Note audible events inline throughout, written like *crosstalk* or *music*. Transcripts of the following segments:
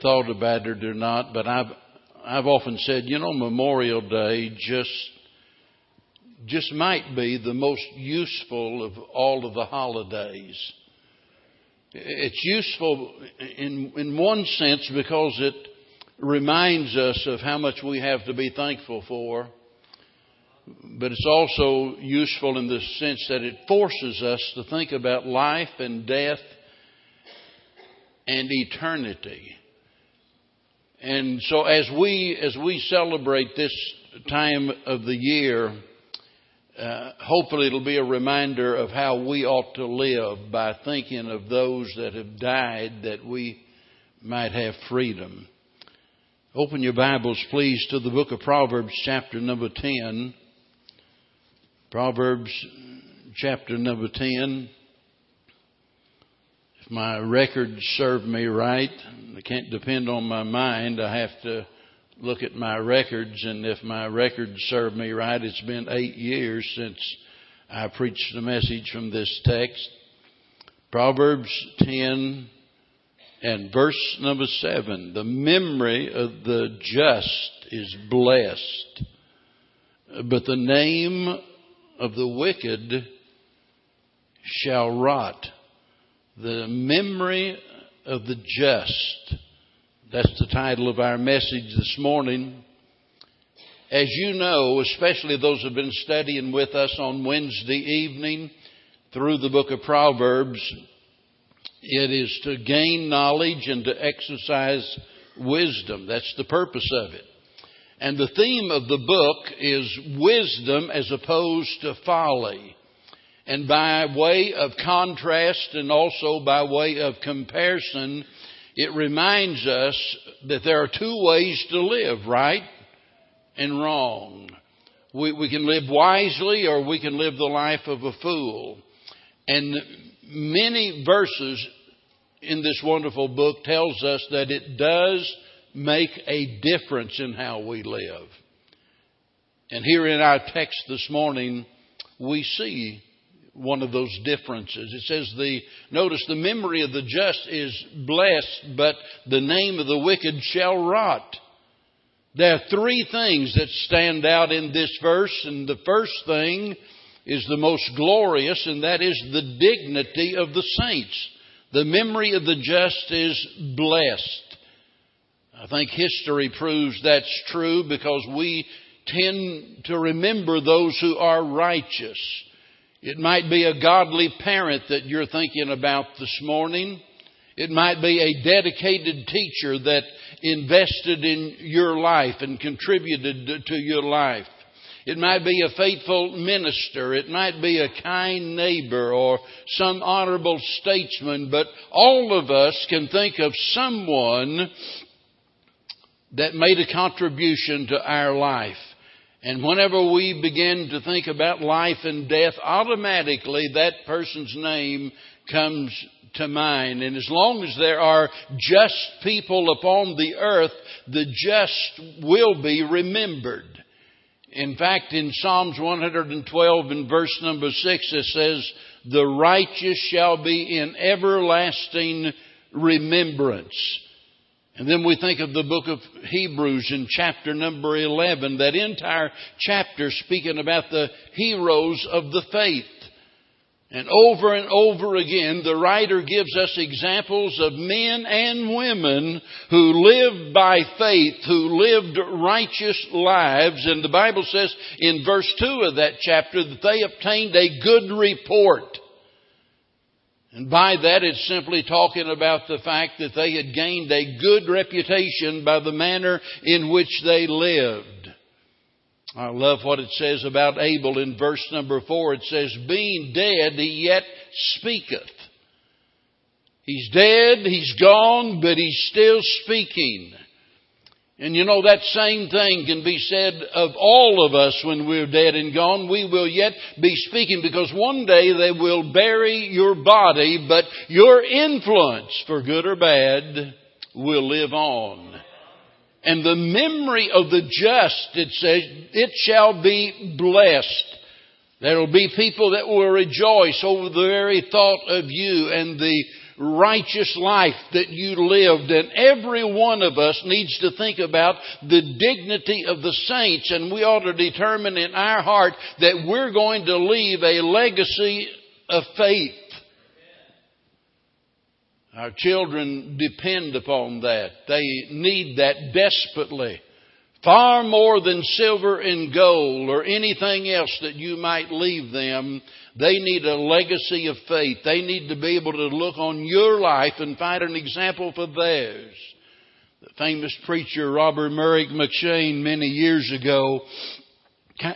thought about it or not, but I've I've often said, you know, Memorial Day just just might be the most useful of all of the holidays. It's useful in in one sense because it reminds us of how much we have to be thankful for. But it's also useful in the sense that it forces us to think about life and death and eternity. And so as we, as we celebrate this time of the year, uh, hopefully it'll be a reminder of how we ought to live by thinking of those that have died that we might have freedom. Open your Bibles, please, to the book of Proverbs, chapter number 10. Proverbs, chapter number 10 my records serve me right. I can't depend on my mind. I have to look at my records, and if my records serve me right, it's been eight years since I preached a message from this text. Proverbs 10 and verse number 7. The memory of the just is blessed, but the name of the wicked shall rot the memory of the just. That's the title of our message this morning. As you know, especially those who have been studying with us on Wednesday evening through the book of Proverbs, it is to gain knowledge and to exercise wisdom. That's the purpose of it. And the theme of the book is wisdom as opposed to folly. And by way of contrast and also by way of comparison, it reminds us that there are two ways to live, right and wrong. We, we can live wisely or we can live the life of a fool. And many verses in this wonderful book tells us that it does make a difference in how we live. And here in our text this morning, we see one of those differences. It says the, notice the memory of the just is blessed, but the name of the wicked shall rot. There are three things that stand out in this verse, and the first thing is the most glorious, and that is the dignity of the saints. The memory of the just is blessed. I think history proves that's true because we tend to remember those who are righteous. It might be a godly parent that you're thinking about this morning. It might be a dedicated teacher that invested in your life and contributed to your life. It might be a faithful minister. It might be a kind neighbor or some honorable statesman, but all of us can think of someone that made a contribution to our life. And whenever we begin to think about life and death, automatically that person's name comes to mind. And as long as there are just people upon the earth, the just will be remembered. In fact, in Psalms 112 and verse number 6, it says, The righteous shall be in everlasting remembrance. And then we think of the book of Hebrews in chapter number 11, that entire chapter speaking about the heroes of the faith. And over and over again, the writer gives us examples of men and women who lived by faith, who lived righteous lives. And the Bible says in verse 2 of that chapter that they obtained a good report. And by that, it's simply talking about the fact that they had gained a good reputation by the manner in which they lived. I love what it says about Abel in verse number four. It says, being dead, he yet speaketh. He's dead, he's gone, but he's still speaking. And you know, that same thing can be said of all of us when we're dead and gone. We will yet be speaking because one day they will bury your body, but your influence, for good or bad, will live on. And the memory of the just, it says, it shall be blessed. There will be people that will rejoice over the very thought of you and the righteous life that you lived. And every one of us needs to think about the dignity of the saints and we ought to determine in our heart that we're going to leave a legacy of faith. Our children depend upon that. They need that desperately. Far more than silver and gold or anything else that you might leave them, they need a legacy of faith. They need to be able to look on your life and find an example for theirs. The famous preacher Robert Murray M'Cheyne many years ago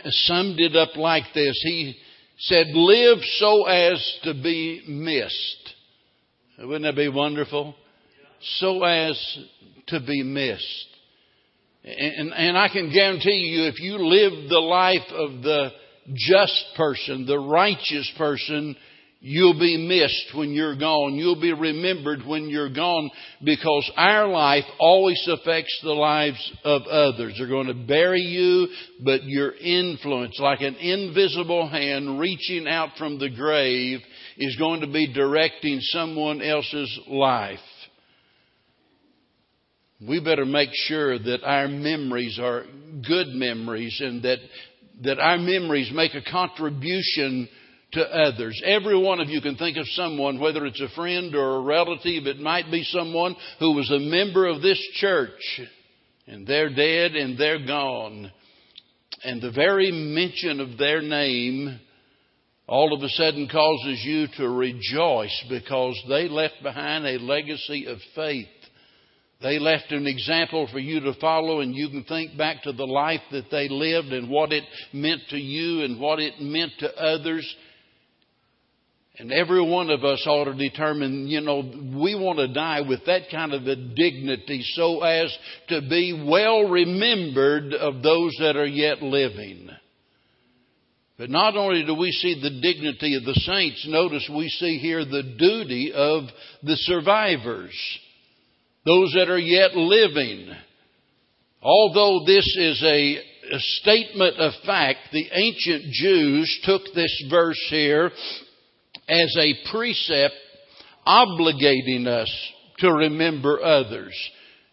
summed it up like this. He said, live so as to be missed. Wouldn't that be wonderful? So as to be missed. And, and I can guarantee you, if you live the life of the just person, the righteous person, you'll be missed when you're gone. You'll be remembered when you're gone because our life always affects the lives of others. They're going to bury you, but your influence, like an invisible hand reaching out from the grave, is going to be directing someone else's life we better make sure that our memories are good memories and that, that our memories make a contribution to others. Every one of you can think of someone, whether it's a friend or a relative, it might be someone who was a member of this church and they're dead and they're gone. And the very mention of their name all of a sudden causes you to rejoice because they left behind a legacy of faith they left an example for you to follow, and you can think back to the life that they lived and what it meant to you and what it meant to others. And every one of us ought to determine, you know, we want to die with that kind of a dignity so as to be well remembered of those that are yet living. But not only do we see the dignity of the saints, notice we see here the duty of the survivors those that are yet living. Although this is a, a statement of fact, the ancient Jews took this verse here as a precept obligating us to remember others.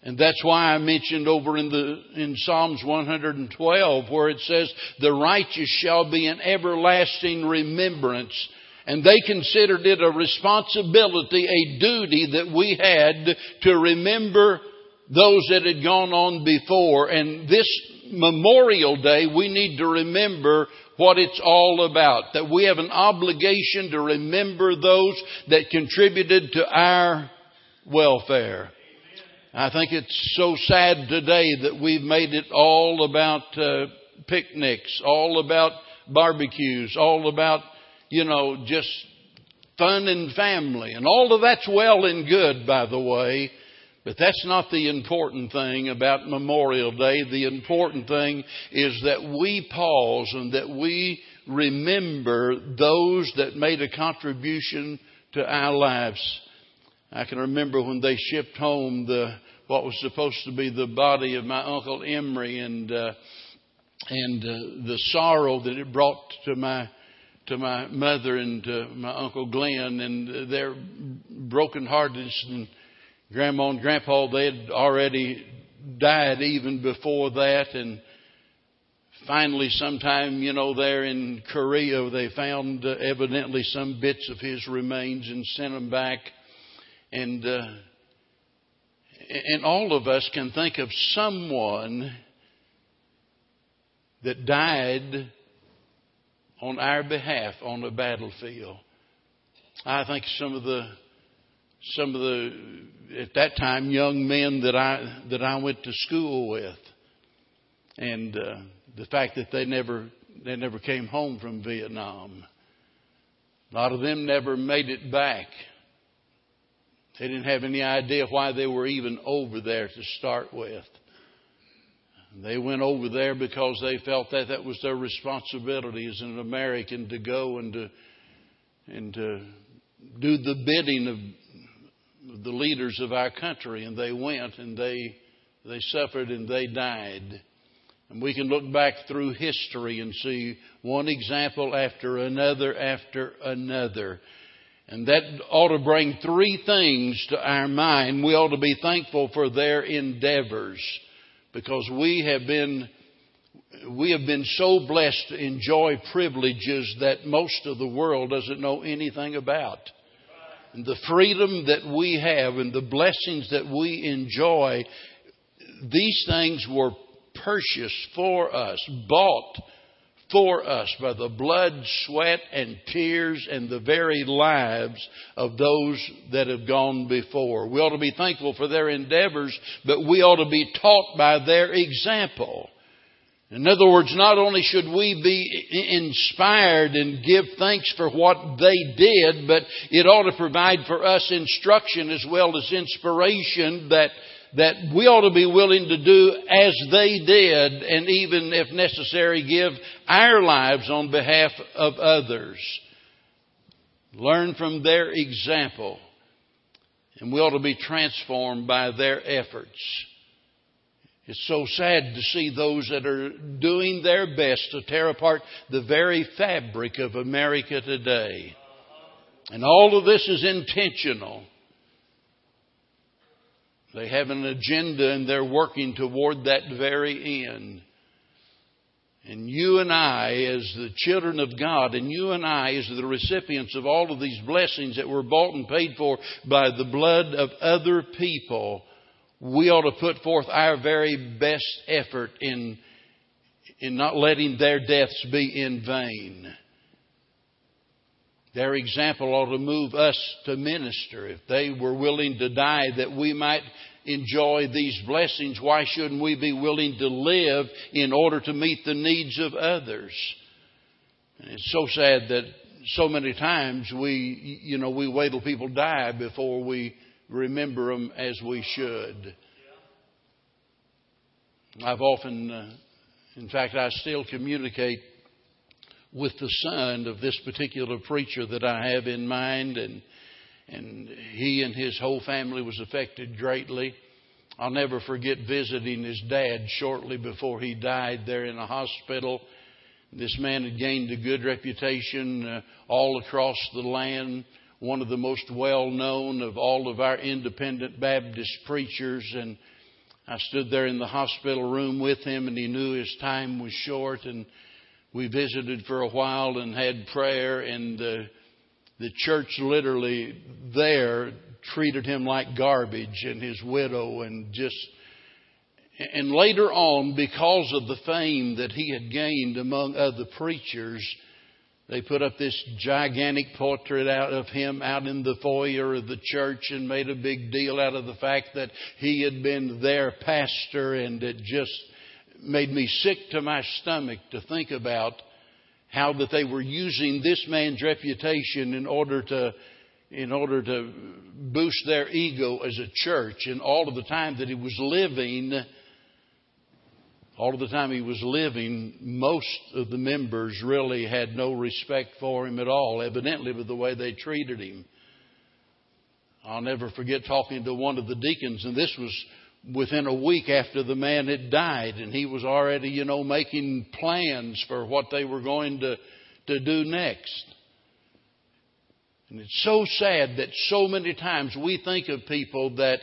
And that's why I mentioned over in the, in Psalms 112 where it says, the righteous shall be an everlasting remembrance and they considered it a responsibility, a duty that we had to remember those that had gone on before. And this Memorial Day, we need to remember what it's all about. That we have an obligation to remember those that contributed to our welfare. I think it's so sad today that we've made it all about uh, picnics, all about barbecues, all about you know, just fun and family. And all of that's well and good, by the way. But that's not the important thing about Memorial Day. The important thing is that we pause and that we remember those that made a contribution to our lives. I can remember when they shipped home the what was supposed to be the body of my uncle Emery and uh, and uh, the sorrow that it brought to my to my mother and to my uncle Glenn and their brokenheartedness and grandma and grandpa they had already died even before that. And finally sometime you know there in Korea they found uh, evidently some bits of his remains and sent them back. And uh, and all of us can think of someone that died on our behalf on the battlefield. I think some of the some of the at that time young men that I that I went to school with, and uh, the fact that they never they never came home from Vietnam. A lot of them never made it back. They didn't have any idea why they were even over there to start with. They went over there because they felt that that was their responsibility as an American to go and to and to do the bidding of the leaders of our country. And they went and they they suffered and they died. And we can look back through history and see one example after another after another. And that ought to bring three things to our mind. We ought to be thankful for their endeavors because we have been we have been so blessed to enjoy privileges that most of the world doesn't know anything about. And the freedom that we have and the blessings that we enjoy, these things were purchased for us, bought for us by the blood, sweat, and tears and the very lives of those that have gone before. We ought to be thankful for their endeavors, but we ought to be taught by their example. In other words, not only should we be inspired and give thanks for what they did, but it ought to provide for us instruction as well as inspiration that that we ought to be willing to do as they did and even if necessary give our lives on behalf of others. Learn from their example and we ought to be transformed by their efforts. It's so sad to see those that are doing their best to tear apart the very fabric of America today. And all of this is intentional. They have an agenda and they're working toward that very end. And you and I, as the children of God, and you and I, as the recipients of all of these blessings that were bought and paid for by the blood of other people, we ought to put forth our very best effort in, in not letting their deaths be in vain. Their example ought to move us to minister. If they were willing to die that we might enjoy these blessings, why shouldn't we be willing to live in order to meet the needs of others? And it's so sad that so many times we, you know, we wait till people die before we remember them as we should. I've often, uh, in fact, I still communicate with the son of this particular preacher that I have in mind, and and he and his whole family was affected greatly. I'll never forget visiting his dad shortly before he died there in a hospital. This man had gained a good reputation uh, all across the land, one of the most well known of all of our independent Baptist preachers. And I stood there in the hospital room with him, and he knew his time was short. And we visited for a while and had prayer, and the, the church literally there treated him like garbage and his widow and just and later on because of the fame that he had gained among other preachers they put up this gigantic portrait out of him out in the foyer of the church and made a big deal out of the fact that he had been their pastor and it just made me sick to my stomach to think about how that they were using this man's reputation in order to in order to boost their ego as a church. And all of the time that he was living all of the time he was living most of the members really had no respect for him at all evidently with the way they treated him. I'll never forget talking to one of the deacons and this was within a week after the man had died, and he was already, you know, making plans for what they were going to, to do next. And it's so sad that so many times we think of people that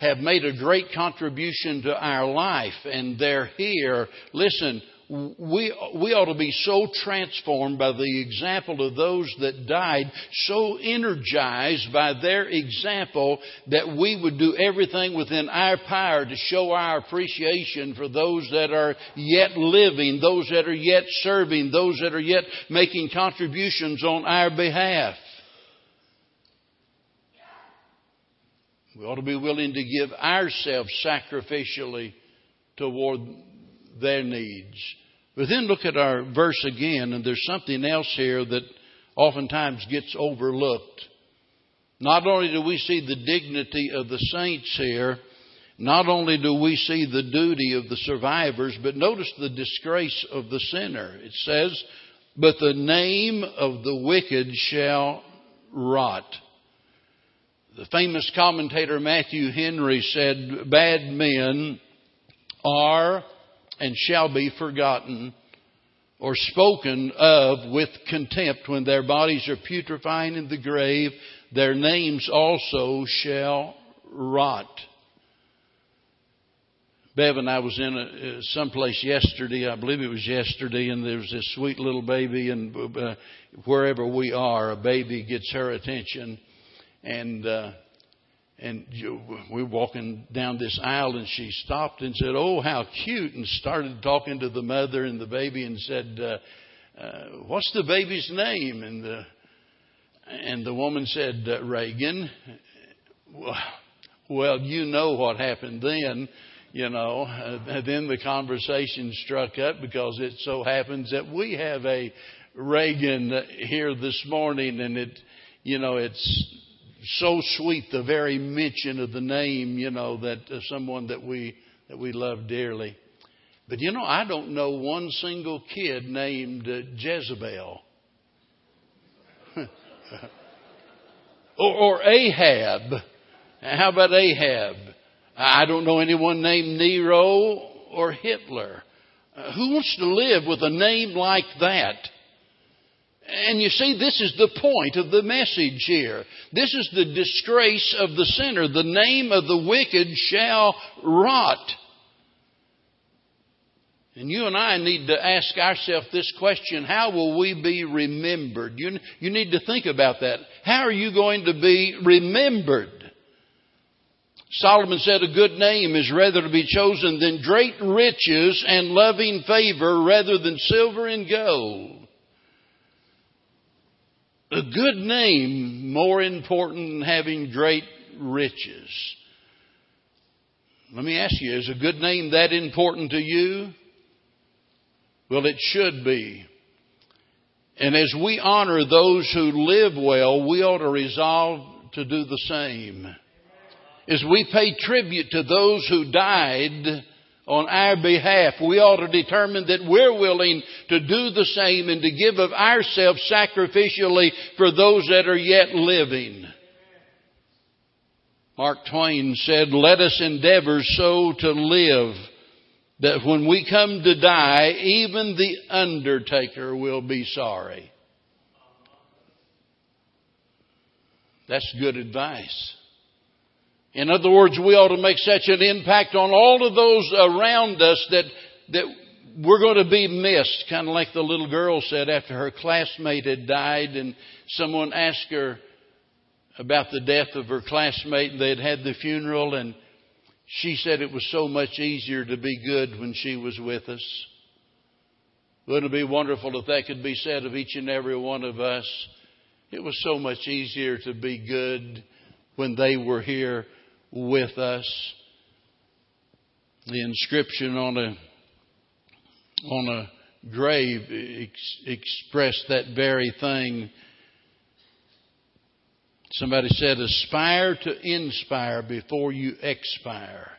have made a great contribution to our life and they're here. Listen, we, we ought to be so transformed by the example of those that died, so energized by their example that we would do everything within our power to show our appreciation for those that are yet living, those that are yet serving, those that are yet making contributions on our behalf. We ought to be willing to give ourselves sacrificially toward their needs. But then look at our verse again, and there's something else here that oftentimes gets overlooked. Not only do we see the dignity of the saints here, not only do we see the duty of the survivors, but notice the disgrace of the sinner. It says, But the name of the wicked shall rot. The famous commentator Matthew Henry said, Bad men are and shall be forgotten, or spoken of with contempt when their bodies are putrefying in the grave, their names also shall rot. Bev and I was in a, uh, someplace yesterday, I believe it was yesterday, and there was this sweet little baby, and uh, wherever we are, a baby gets her attention, and uh, and we were walking down this aisle, and she stopped and said, "Oh, how cute!" and started talking to the mother and the baby, and said, uh, uh, "What's the baby's name?" and the and the woman said, uh, "Reagan." Well, you know what happened then you know, uh, then the conversation struck up because it so happens that we have a Reagan here this morning, and it, you know, it's so sweet the very mention of the name, you know, that uh, someone that we that we love dearly. But you know, I don't know one single kid named uh, Jezebel. *laughs* or, or Ahab. How about Ahab? I don't know anyone named Nero or Hitler. Uh, who wants to live with a name like that? And you see, this is the point of the message here. This is the disgrace of the sinner. The name of the wicked shall rot. And you and I need to ask ourselves this question how will we be remembered? You, you need to think about that. How are you going to be remembered? Solomon said, A good name is rather to be chosen than great riches and loving favor rather than silver and gold. A good name more important than having great riches. Let me ask you, is a good name that important to you? Well, it should be. And as we honor those who live well, we ought to resolve to do the same as we pay tribute to those who died on our behalf, we ought to determine that we're willing to do the same and to give of ourselves sacrificially for those that are yet living. Mark Twain said, let us endeavor so to live that when we come to die, even the undertaker will be sorry. That's good advice. In other words, we ought to make such an impact on all of those around us that, that we're going to be missed. Kind of like the little girl said after her classmate had died and someone asked her about the death of her classmate and they had had the funeral and she said it was so much easier to be good when she was with us. Wouldn't it be wonderful if that could be said of each and every one of us? It was so much easier to be good when they were here with us. The inscription on a on a grave ex- expressed that very thing. Somebody said, aspire to inspire before you expire.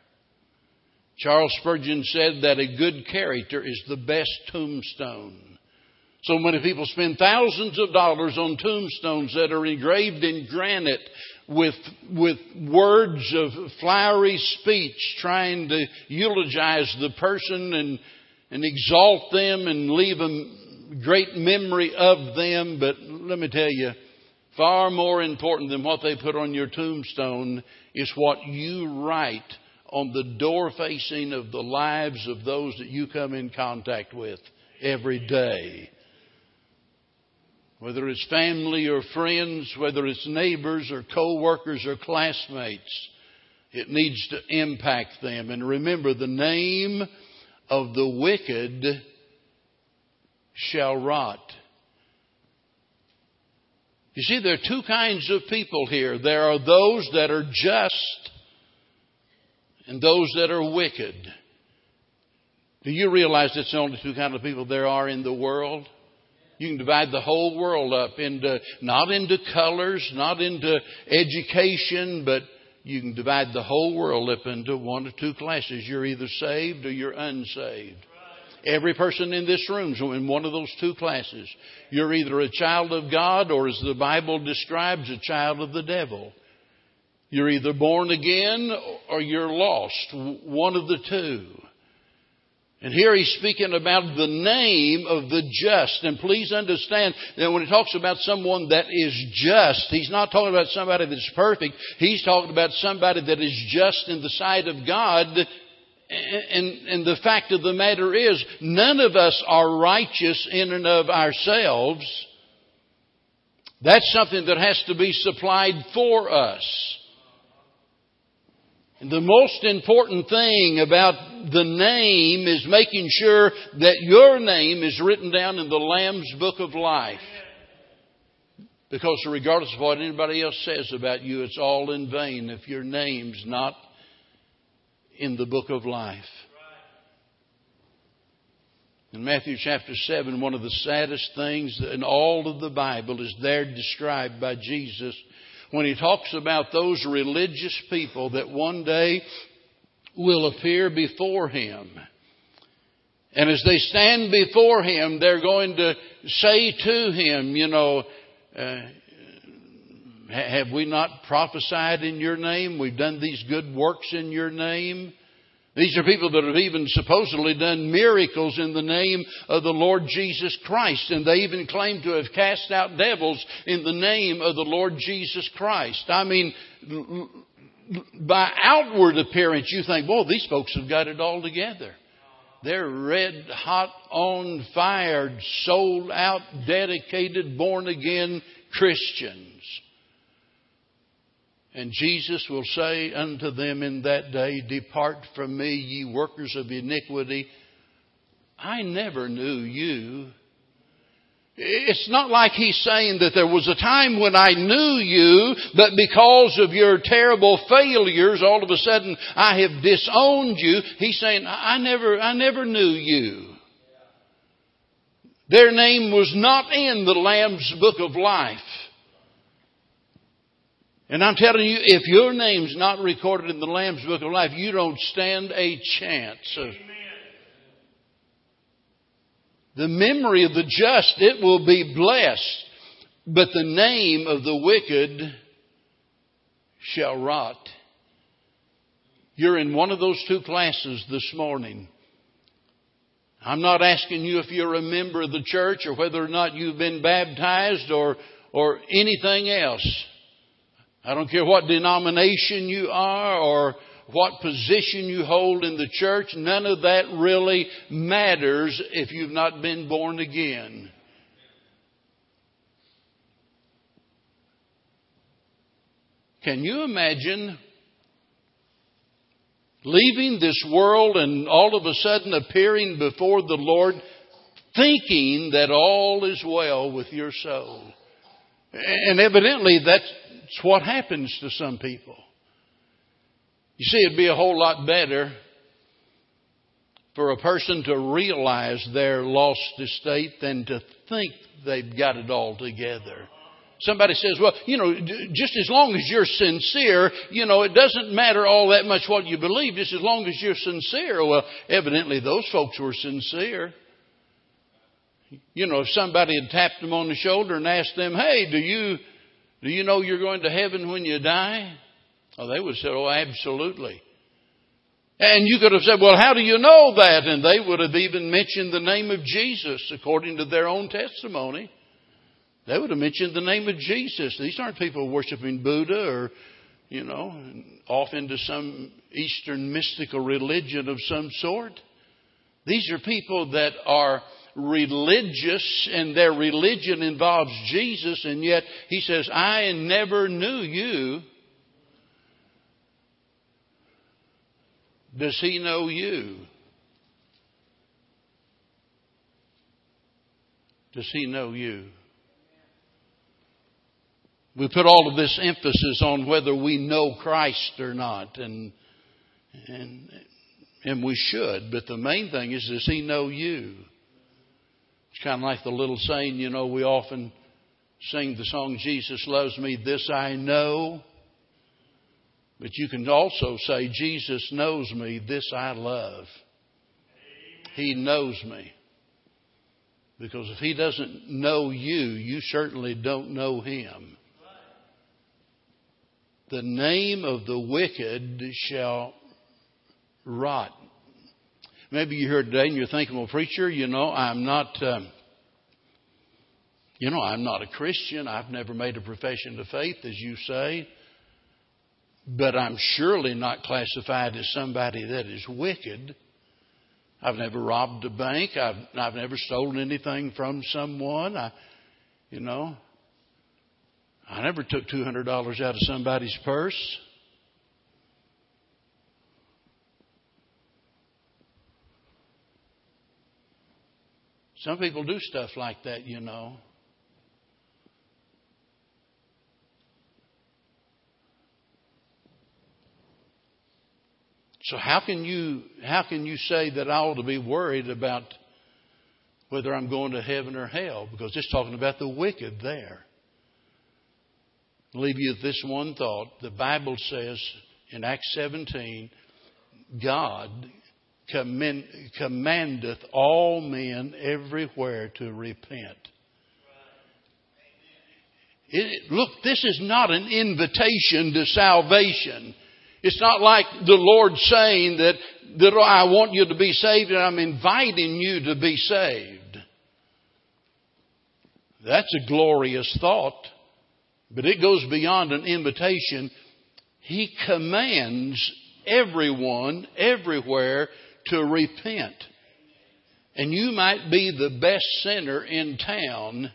Charles Spurgeon said that a good character is the best tombstone. So many people spend thousands of dollars on tombstones that are engraved in granite with, with words of flowery speech, trying to eulogize the person and, and exalt them and leave a great memory of them. But let me tell you, far more important than what they put on your tombstone is what you write on the door facing of the lives of those that you come in contact with every day whether it's family or friends, whether it's neighbors or co-workers or classmates, it needs to impact them. And remember, the name of the wicked shall rot. You see, there are two kinds of people here. There are those that are just and those that are wicked. Do you realize the only two kinds of people there are in the world? You can divide the whole world up into, not into colors, not into education, but you can divide the whole world up into one or two classes. You're either saved or you're unsaved. Every person in this room is in one of those two classes. You're either a child of God or, as the Bible describes, a child of the devil. You're either born again or you're lost. One of the two. And here he's speaking about the name of the just. And please understand that when he talks about someone that is just, he's not talking about somebody that's perfect. He's talking about somebody that is just in the sight of God. And, and the fact of the matter is, none of us are righteous in and of ourselves. That's something that has to be supplied for us. The most important thing about the name is making sure that your name is written down in the Lamb's Book of Life. Because regardless of what anybody else says about you, it's all in vain if your name's not in the Book of Life. In Matthew chapter 7, one of the saddest things in all of the Bible is there described by Jesus when he talks about those religious people that one day will appear before him. And as they stand before him, they're going to say to him, you know, uh, have we not prophesied in your name? We've done these good works in your name. These are people that have even supposedly done miracles in the name of the Lord Jesus Christ. And they even claim to have cast out devils in the name of the Lord Jesus Christ. I mean, by outward appearance, you think, boy, these folks have got it all together. They're red hot on fire, sold out, dedicated, born again Christians. And Jesus will say unto them in that day, Depart from me, ye workers of iniquity. I never knew you. It's not like he's saying that there was a time when I knew you, but because of your terrible failures, all of a sudden I have disowned you. He's saying, I never, I never knew you. Their name was not in the Lamb's book of life. And I'm telling you, if your name's not recorded in the Lamb's Book of Life, you don't stand a chance. Of the memory of the just, it will be blessed, but the name of the wicked shall rot. You're in one of those two classes this morning. I'm not asking you if you're a member of the church or whether or not you've been baptized or, or anything else. I don't care what denomination you are or what position you hold in the church. None of that really matters if you've not been born again. Can you imagine leaving this world and all of a sudden appearing before the Lord thinking that all is well with your soul? And evidently that's what happens to some people. You see, it'd be a whole lot better for a person to realize their lost estate than to think they've got it all together. Somebody says, well, you know, just as long as you're sincere, you know, it doesn't matter all that much what you believe, just as long as you're sincere. Well, evidently those folks were sincere. You know, if somebody had tapped them on the shoulder and asked them, hey, do you, do you know you're going to heaven when you die? Oh, they would say, oh, absolutely. And you could have said, well, how do you know that? And they would have even mentioned the name of Jesus according to their own testimony. They would have mentioned the name of Jesus. These aren't people worshiping Buddha or, you know, off into some Eastern mystical religion of some sort. These are people that are religious and their religion involves Jesus, and yet he says, I never knew you. Does he know you? Does he know you? We put all of this emphasis on whether we know Christ or not, and and and we should. But the main thing is, does He know you? It's kind of like the little saying, you know, we often sing the song, Jesus loves me, this I know. But you can also say, Jesus knows me, this I love. He knows me. Because if He doesn't know you, you certainly don't know Him. The name of the wicked shall rot. Maybe you're here today and you're thinking, well, preacher, you know, I'm not, um, you know, I'm not a Christian. I've never made a profession of faith, as you say. But I'm surely not classified as somebody that is wicked. I've never robbed a bank. I've, I've never stolen anything from someone. I, you know, I never took $200 out of somebody's purse. Some people do stuff like that, you know. So how can you how can you say that I ought to be worried about whether I'm going to heaven or hell? Because it's talking about the wicked there. I'll leave you with this one thought. The Bible says in Acts 17, God commend, commandeth all men everywhere to repent. It, look, this is not an invitation to salvation. It's not like the Lord saying that, that I want you to be saved and I'm inviting you to be saved. That's a glorious thought, but it goes beyond an invitation. He commands everyone, everywhere, to repent. And you might be the best sinner in town,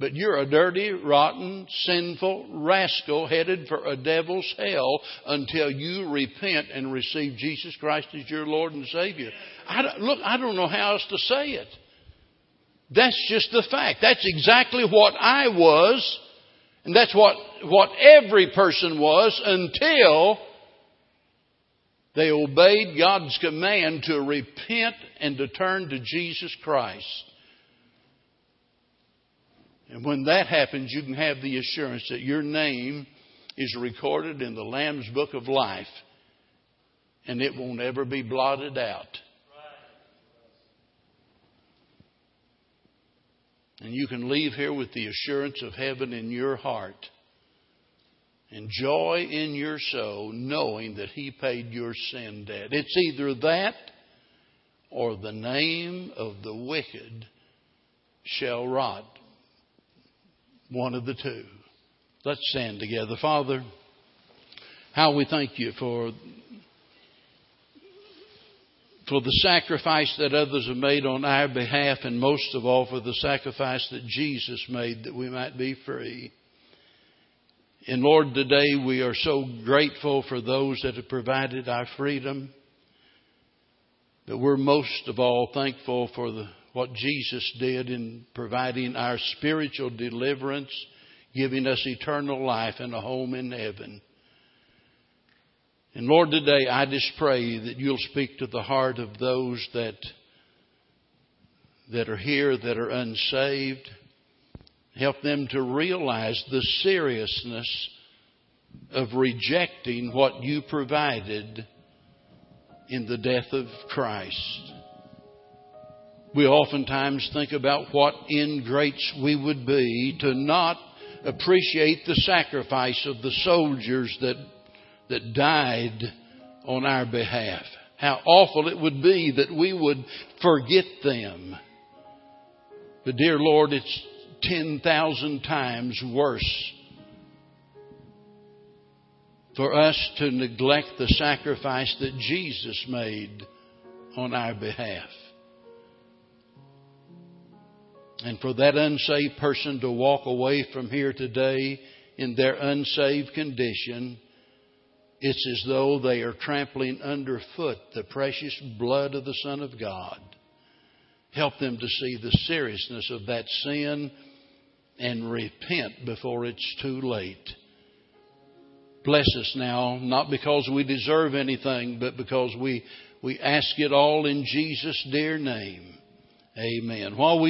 but you're a dirty, rotten, sinful rascal headed for a devil's hell until you repent and receive Jesus Christ as your Lord and Savior. I look, I don't know how else to say it. That's just the fact. That's exactly what I was, and that's what, what every person was until they obeyed God's command to repent and to turn to Jesus Christ. And when that happens, you can have the assurance that your name is recorded in the Lamb's Book of Life and it won't ever be blotted out. And you can leave here with the assurance of heaven in your heart and joy in your soul knowing that He paid your sin debt. It's either that or the name of the wicked shall rot. One of the two. Let's stand together. Father, how we thank you for for the sacrifice that others have made on our behalf, and most of all for the sacrifice that Jesus made that we might be free. And Lord, today we are so grateful for those that have provided our freedom. But we're most of all thankful for the, what Jesus did in providing our spiritual deliverance, giving us eternal life and a home in heaven. And Lord, today I just pray that you'll speak to the heart of those that, that are here that are unsaved. Help them to realize the seriousness of rejecting what you provided in the death of Christ. We oftentimes think about what ingrates we would be to not appreciate the sacrifice of the soldiers that that died on our behalf. How awful it would be that we would forget them. But dear Lord, it's 10,000 times worse for us to neglect the sacrifice that Jesus made on our behalf. And for that unsaved person to walk away from here today in their unsaved condition, it's as though they are trampling underfoot the precious blood of the Son of God. Help them to see the seriousness of that sin and repent before it's too late. Bless us now, not because we deserve anything, but because we, we ask it all in Jesus' dear name. Amen. While we